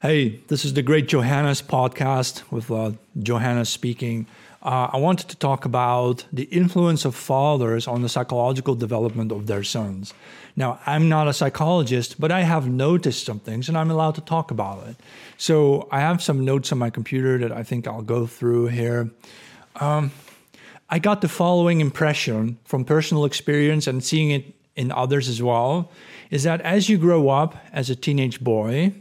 Hey, this is the Great Johannes podcast with uh, Johannes speaking. Uh, I wanted to talk about the influence of fathers on the psychological development of their sons. Now, I'm not a psychologist, but I have noticed some things and I'm allowed to talk about it. So I have some notes on my computer that I think I'll go through here. Um, I got the following impression from personal experience and seeing it in others as well is that as you grow up as a teenage boy,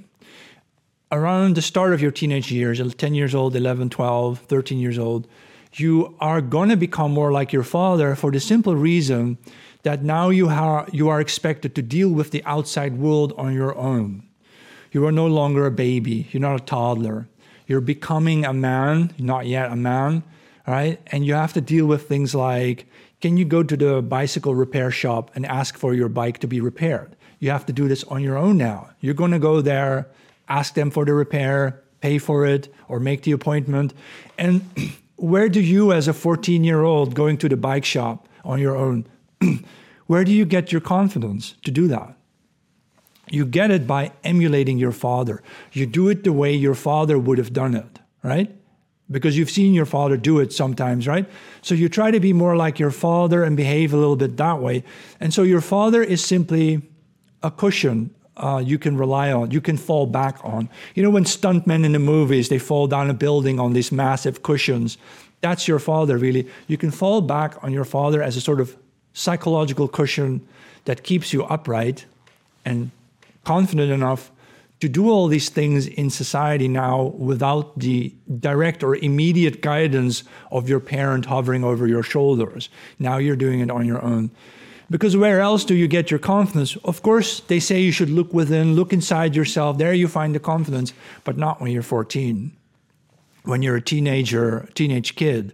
around the start of your teenage years, 10 years old, 11, 12, 13 years old, you are going to become more like your father for the simple reason that now you, are you are expected to deal with the outside world on your own. You are no longer a baby, you're not a toddler. You're becoming a man, not yet a man, right? And you have to deal with things like can you go to the bicycle repair shop and ask for your bike to be repaired? You have to do this on your own now. You're going to go there, ask them for the repair, pay for it, or make the appointment. And where do you, as a 14 year old going to the bike shop on your own, where do you get your confidence to do that? You get it by emulating your father. You do it the way your father would have done it, right? Because you've seen your father do it sometimes, right? So you try to be more like your father and behave a little bit that way. And so your father is simply a cushion uh, you can rely on, you can fall back on. You know, when stuntmen in the movies, they fall down a building on these massive cushions. That's your father, really. You can fall back on your father as a sort of psychological cushion that keeps you upright and confident enough to do all these things in society now without the direct or immediate guidance of your parent hovering over your shoulders. Now you're doing it on your own. Because where else do you get your confidence? Of course, they say you should look within, look inside yourself. There you find the confidence, but not when you're 14. When you're a teenager, teenage kid,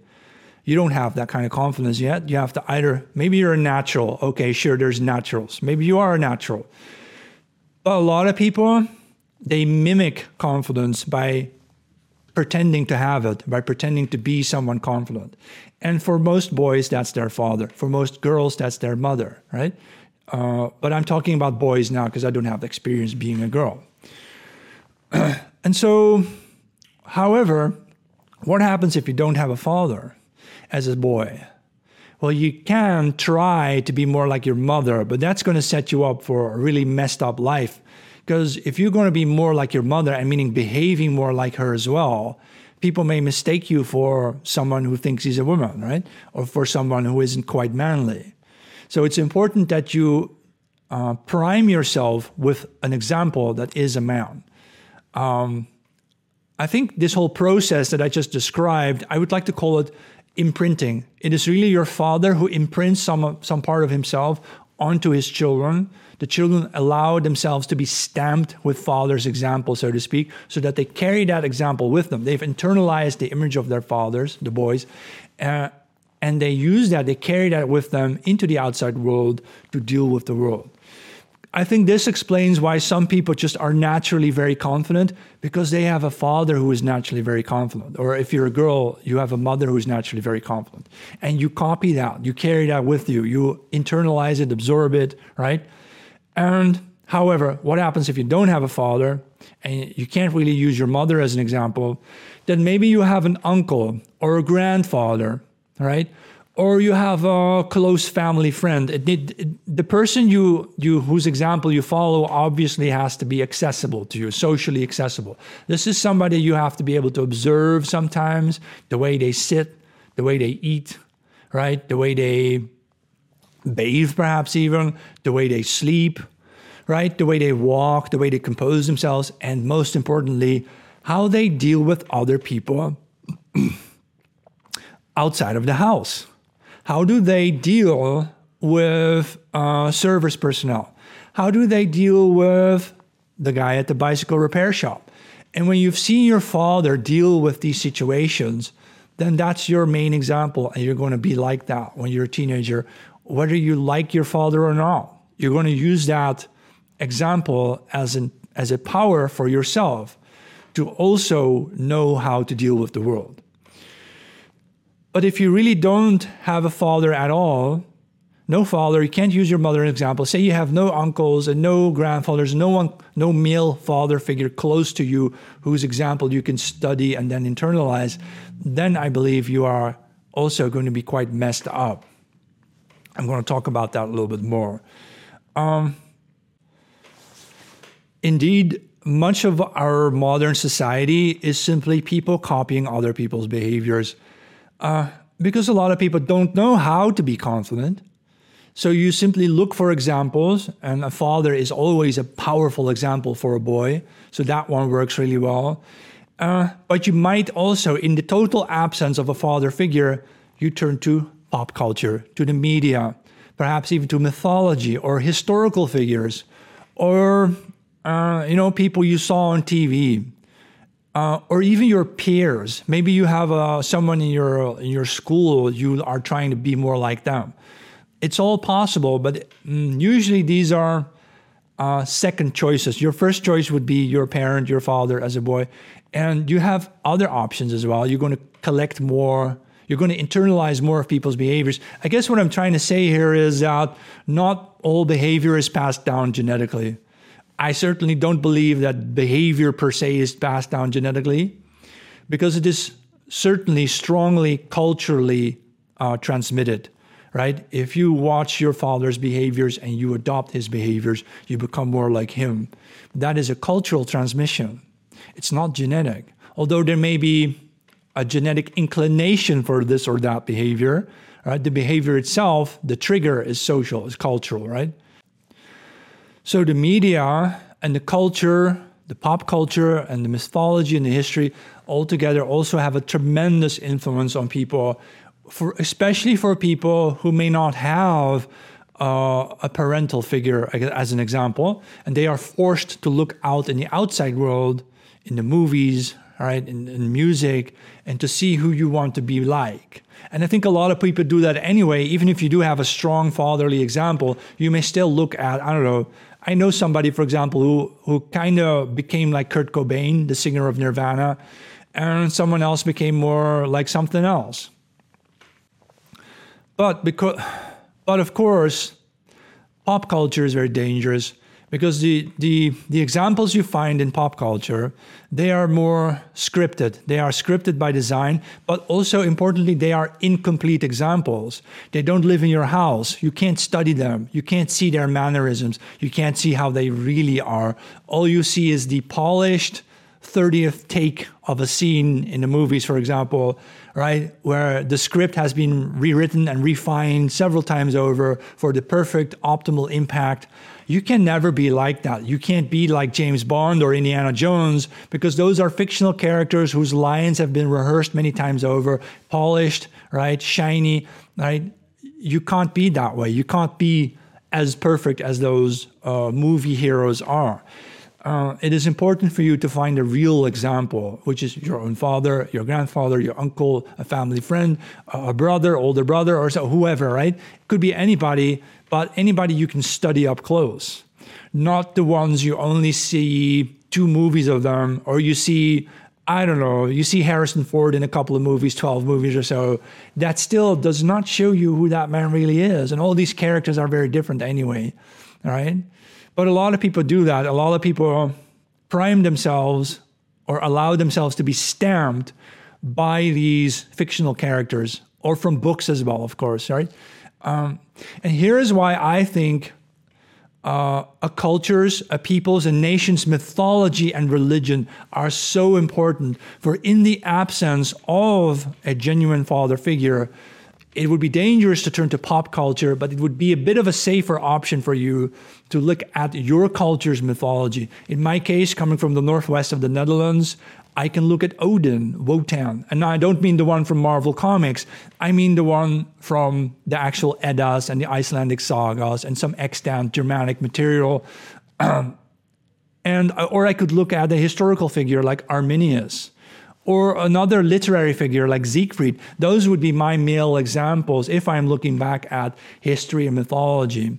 you don't have that kind of confidence yet. You have to either, maybe you're a natural. Okay, sure, there's naturals. Maybe you are a natural. But a lot of people, they mimic confidence by pretending to have it, by pretending to be someone confident. And for most boys, that's their father. For most girls, that's their mother, right? Uh, but I'm talking about boys now because I don't have the experience being a girl. and so, however, what happens if you don't have a father as a boy? Well, you can try to be more like your mother, but that's going to set you up for a really messed up life because if you're going to be more like your mother, and meaning behaving more like her as well, people may mistake you for someone who thinks he's a woman, right? Or for someone who isn't quite manly. So it's important that you uh, prime yourself with an example that is a man. Um, I think this whole process that I just described, I would like to call it imprinting. It is really your father who imprints some, some part of himself onto his children. The children allow themselves to be stamped with father's example, so to speak, so that they carry that example with them. They've internalized the image of their fathers, the boys, uh, and they use that, they carry that with them into the outside world to deal with the world. I think this explains why some people just are naturally very confident because they have a father who is naturally very confident. Or if you're a girl, you have a mother who is naturally very confident. And you copy that, you carry that with you, you internalize it, absorb it, right? And however, what happens if you don't have a father and you can't really use your mother as an example? Then maybe you have an uncle or a grandfather, right? or you have a close family friend. It, it, it, the person you you whose example you follow obviously has to be accessible to you, socially accessible. This is somebody you have to be able to observe sometimes the way they sit, the way they eat, right? The way they bathe, perhaps even the way they sleep, right? The way they walk, the way they compose themselves, and most importantly, how they deal with other people outside of the house how do they deal with uh, service personnel? How do they deal with the guy at the bicycle repair shop? And when you've seen your father deal with these situations, then that's your main example. And you're going to be like that when you're a teenager, whether you like your father or not. You're going to use that example as, an, as a power for yourself to also know how to deal with the world. But if you really don't have a father at all, no father, you can't use your mother as an example. Say you have no uncles and no grandfathers, no one, no male father figure close to you whose example you can study and then internalize. Then I believe you are also going to be quite messed up. I'm going to talk about that a little bit more. Um, indeed, much of our modern society is simply people copying other people's behaviors uh, because a lot of people don't know how to be confident. So you simply look for examples, and a father is always a powerful example for a boy. So that one works really well. Uh, but you might also, in the total absence of a father figure, you turn to pop culture, to the media, perhaps even to mythology or historical figures, or uh, you know people you saw on TV, uh, or even your peers. Maybe you have uh, someone in your in your school you are trying to be more like them. It's all possible, but mm, usually these are uh, second choices. Your first choice would be your parent, your father as a boy, and you have other options as well. You're going to collect more you're going to internalize more of people's behaviors. I guess what I'm trying to say here is that not all behavior is passed down genetically. I certainly don't believe that behavior per se is passed down genetically because it is certainly strongly culturally uh, transmitted, right? If you watch your father's behaviors and you adopt his behaviors, you become more like him. That is a cultural transmission. It's not genetic. Although there may be a genetic inclination for this or that behavior. Right? The behavior itself, the trigger is social, is cultural, right? So the media and the culture, the pop culture and the mythology and the history altogether also have a tremendous influence on people, for especially for people who may not have uh, a parental figure, as an example, and they are forced to look out in the outside world, in the movies, right, in, in music, and to see who you want to be like. And I think a lot of people do that anyway. Even if you do have a strong fatherly example, you may still look at, I don't know, I know somebody, for example, who, who kind of became like Kurt Cobain, the singer of Nirvana, and someone else became more like something else. But because, but of course, pop culture is very dangerous because the, the, the examples you find in pop culture they are more scripted. They are scripted by design but also importantly they are incomplete examples. They don't live in your house. You can't study them. You can't see their mannerisms. You can't see how they really are. All you see is the polished 30th take of a scene in the movies for example right where the script has been rewritten and refined several times over for the perfect optimal impact you can never be like that. You can't be like James Bond or Indiana Jones because those are fictional characters whose lines have been rehearsed many times over, polished, right, shiny, right? You can't be that way. You can't be as perfect as those uh, movie heroes are. Uh, it is important for you to find a real example, which is your own father, your grandfather, your uncle, a family friend, a brother, older brother, or so, whoever, right? It could be anybody but anybody you can study up close, not the ones you only see two movies of them, or you see, I don't know, you see Harrison Ford in a couple of movies, 12 movies or so. That still does not show you who that man really is. And all these characters are very different anyway, right? But a lot of people do that. A lot of people prime themselves or allow themselves to be stamped by these fictional characters or from books as well, of course, right? Um, and here is why I think uh, a culture's, a people's, a nation's mythology and religion are so important. For in the absence of a genuine father figure, it would be dangerous to turn to pop culture, but it would be a bit of a safer option for you to look at your culture's mythology. In my case, coming from the northwest of the Netherlands, I can look at Odin, Wotan. And I don't mean the one from Marvel Comics. I mean the one from the actual Eddas and the Icelandic sagas and some extant Germanic material. and or I could look at a historical figure like Arminius or another literary figure like Siegfried. Those would be my male examples if I'm looking back at history and mythology.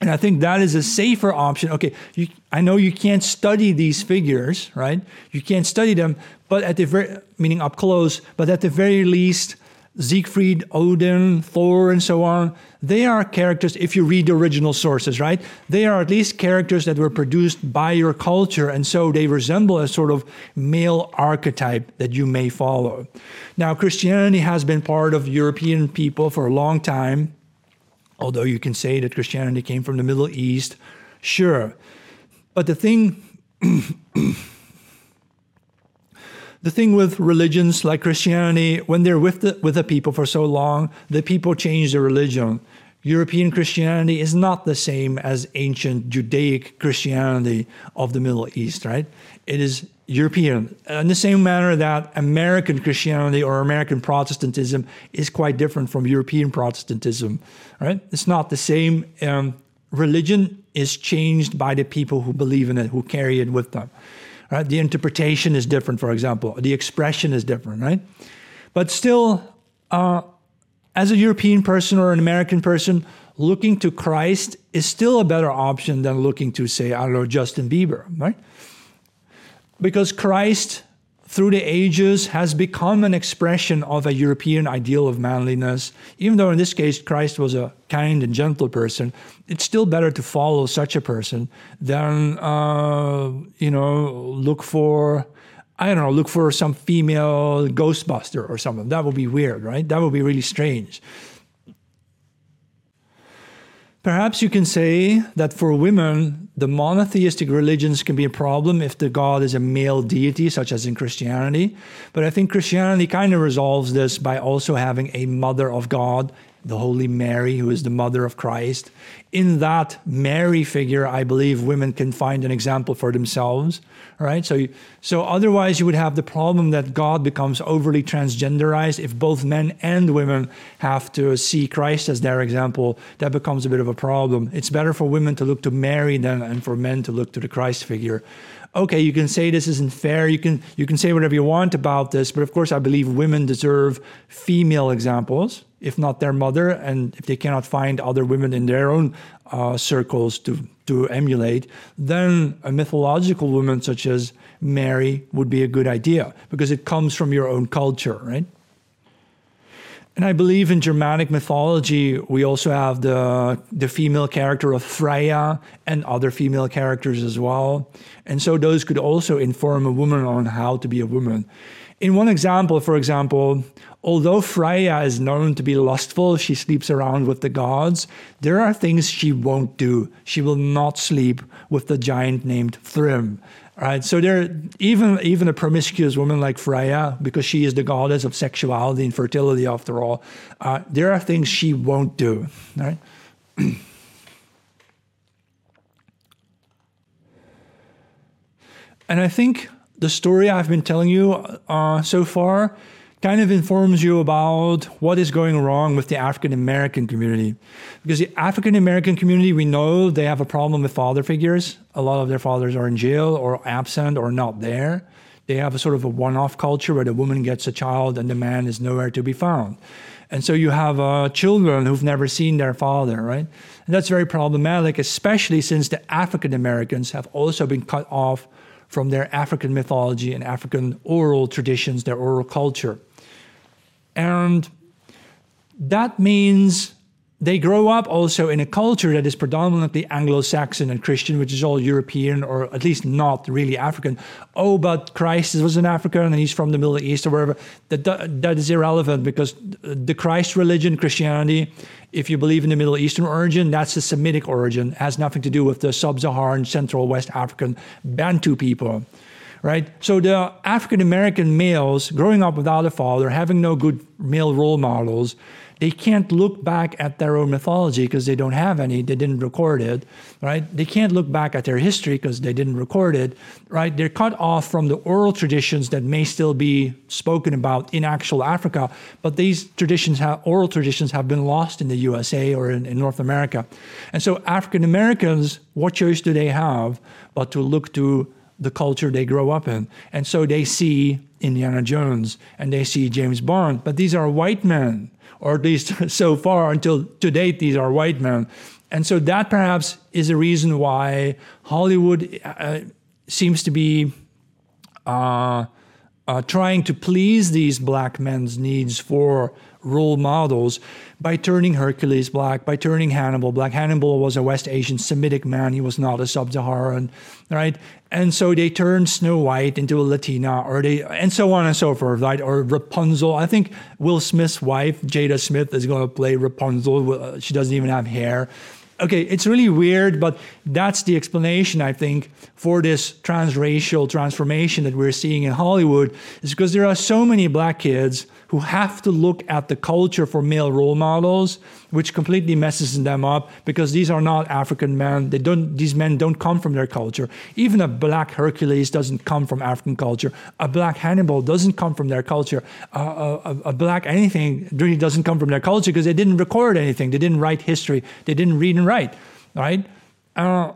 And I think that is a safer option. Okay, you, I know you can't study these figures, right? You can't study them, but at the very meaning up close, but at the very least, Siegfried, Odin, Thor, and so on, they are characters, if you read the original sources, right? They are at least characters that were produced by your culture, and so they resemble a sort of male archetype that you may follow. Now, Christianity has been part of European people for a long time, although you can say that Christianity came from the Middle East, sure. But the thing the thing with religions like Christianity, when they're with the, with the people for so long, the people change their religion. European Christianity is not the same as ancient Judaic Christianity of the Middle East, right? It is European. In the same manner that American Christianity or American Protestantism is quite different from European Protestantism, right? It's not the same. Um, religion is changed by the people who believe in it, who carry it with them. Right? The interpretation is different, for example. The expression is different, right? But still, uh, as a European person or an American person, looking to Christ is still a better option than looking to, say, I don't know, Justin Bieber, right? Because Christ through the ages has become an expression of a European ideal of manliness. Even though in this case Christ was a kind and gentle person, it's still better to follow such a person than, uh, you know, look for, I don't know, look for some female Ghostbuster or something. That would be weird, right? That would be really strange. Perhaps you can say that for women, the monotheistic religions can be a problem if the God is a male deity, such as in Christianity. But I think Christianity kind of resolves this by also having a mother of God the Holy Mary, who is the mother of Christ. In that Mary figure, I believe women can find an example for themselves. Right? So, so otherwise, you would have the problem that God becomes overly transgenderized. If both men and women have to see Christ as their example, that becomes a bit of a problem. It's better for women to look to Mary than and for men to look to the Christ figure okay, you can say this isn't fair. You can you can say whatever you want about this, but of course, I believe women deserve female examples, if not their mother, and if they cannot find other women in their own uh, circles to to emulate, then a mythological woman such as Mary would be a good idea because it comes from your own culture, right? And I believe in Germanic mythology, we also have the, the female character of Freya and other female characters as well. And so those could also inform a woman on how to be a woman. In one example, for example, although Freya is known to be lustful, she sleeps around with the gods, there are things she won't do. She will not sleep with the giant named Thrym right? So there, even even a promiscuous woman like Freya, because she is the goddess of sexuality and fertility, after all, uh, there are things she won't do, right? and I think the story I've been telling you uh, so far kind of informs you about what is going wrong with the African American community. Because the African American community, we know they have a problem with father figures. A lot of their fathers are in jail or absent or not there. They have a sort of a one off culture where the woman gets a child and the man is nowhere to be found. And so you have uh, children who've never seen their father, right? And that's very problematic, especially since the African Americans have also been cut off from their African mythology and African oral traditions, their oral culture. And that means they grow up also in a culture that is predominantly Anglo-Saxon and Christian, which is all European or at least not really African. Oh, but Christ was an African and he's from the Middle East or wherever. That, that is irrelevant because the Christ religion, Christianity, if you believe in the Middle Eastern origin, that's the Semitic origin. It has nothing to do with the sub-Saharan, Central West African Bantu people right? So the African American males growing up without a father, having no good male role models, they can't look back at their own mythology because they don't have any. They didn't record it, right? They can't look back at their history because they didn't record it, right? They're cut off from the oral traditions that may still be spoken about in actual Africa, but these traditions, have, oral traditions, have been lost in the USA or in, in North America. And so African Americans, what choice do they have but to look to the culture they grow up in. And so they see Indiana Jones and they see James Bond, but these are white men, or at least so far until to date, these are white men. And so that perhaps is a reason why Hollywood uh, seems to be uh, uh, trying to please these black men's needs for role models by turning Hercules black, by turning Hannibal black. Hannibal was a West Asian Semitic man, he was not a sub Saharan, right? And so they turned Snow White into a Latina, or they, and so on and so forth, right? Or Rapunzel. I think Will Smith's wife, Jada Smith, is going to play Rapunzel. She doesn't even have hair okay, it's really weird, but that's the explanation, I think, for this transracial transformation that we're seeing in Hollywood, is because there are so many black kids who have to look at the culture for male role models, which completely messes them up because these are not African men. They don't, these men don't come from their culture. Even a black Hercules doesn't come from African culture. A black Hannibal doesn't come from their culture. Uh, a, a, black anything really doesn't come from their culture because they didn't record anything. They didn't write history. They didn't read and write, right? Uh,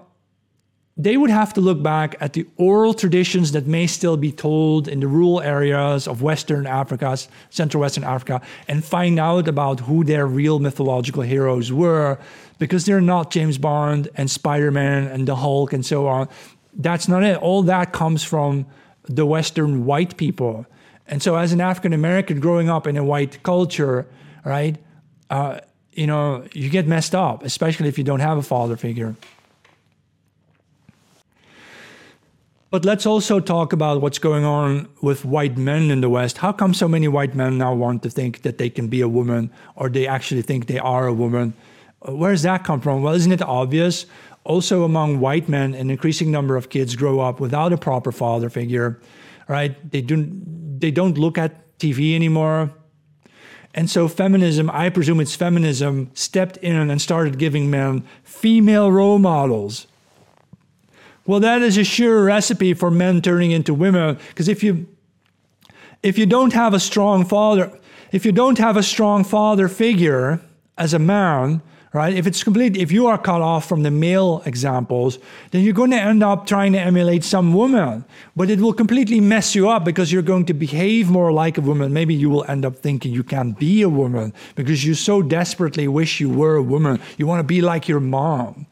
they would have to look back at the oral traditions that may still be told in the rural areas of Western Africa, Central Western Africa, and find out about who their real mythological heroes were, because they're not James Bond and Spider Man and the Hulk and so on. That's not it. All that comes from the Western white people. And so, as an African American growing up in a white culture, right, uh, you know, you get messed up, especially if you don't have a father figure. But let's also talk about what's going on with white men in the West. How come so many white men now want to think that they can be a woman or they actually think they are a woman? Uh, where does that come from? Well, isn't it obvious? Also, among white men, an increasing number of kids grow up without a proper father figure, right? They don't, they don't look at TV anymore. And so, feminism, I presume it's feminism, stepped in and started giving men female role models well, that is a sure recipe for men turning into women. Because if you if you don't have a strong father, if you don't have a strong father figure as a man, right? If it's complete, if you are cut off from the male examples, then you're going to end up trying to emulate some woman. But it will completely mess you up because you're going to behave more like a woman. Maybe you will end up thinking you can't be a woman because you so desperately wish you were a woman. You want to be like your mom.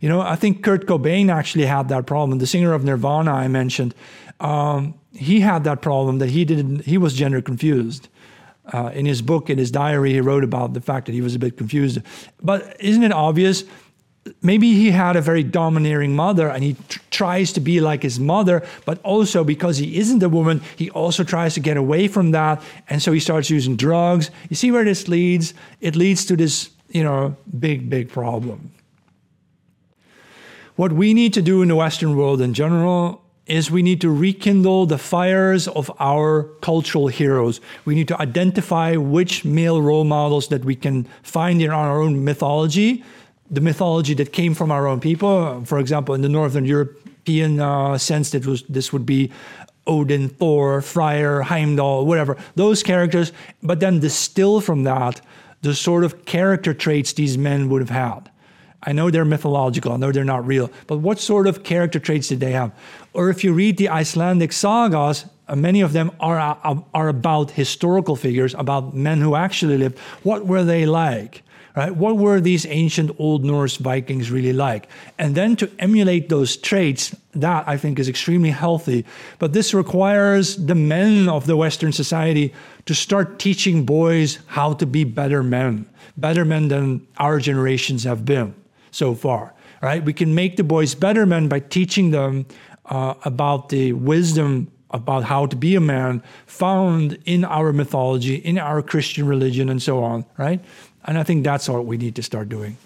You know, I think Kurt Cobain actually had that problem. The singer of Nirvana I mentioned, um, he had that problem that he didn't. He was gender confused. Uh, in his book, in his diary, he wrote about the fact that he was a bit confused. But isn't it obvious? Maybe he had a very domineering mother and he tr- tries to be like his mother, but also because he isn't a woman, he also tries to get away from that. And so he starts using drugs. You see where this leads? It leads to this, you know, big, big problem. What we need to do in the Western world in general is we need to rekindle the fires of our cultural heroes. We need to identify which male role models that we can find in our own mythology, the mythology that came from our own people. For example, in the Northern European uh, sense, that was this would be Odin, Thor, Freyr, Heimdall, whatever those characters. But then distill from that the sort of character traits these men would have had. I know they're mythological, I know they're not real, but what sort of character traits did they have? Or if you read the Icelandic sagas, uh, many of them are, uh, are about historical figures, about men who actually lived. What were they like? Right? What were these ancient Old Norse Vikings really like? And then to emulate those traits, that I think is extremely healthy. But this requires the men of the Western society to start teaching boys how to be better men, better men than our generations have been so far. Right? We can make the boys better men by teaching them uh, about the wisdom about how to be a man found in our mythology, in our Christian religion, and so on. Right? And I think that's what we need to start doing.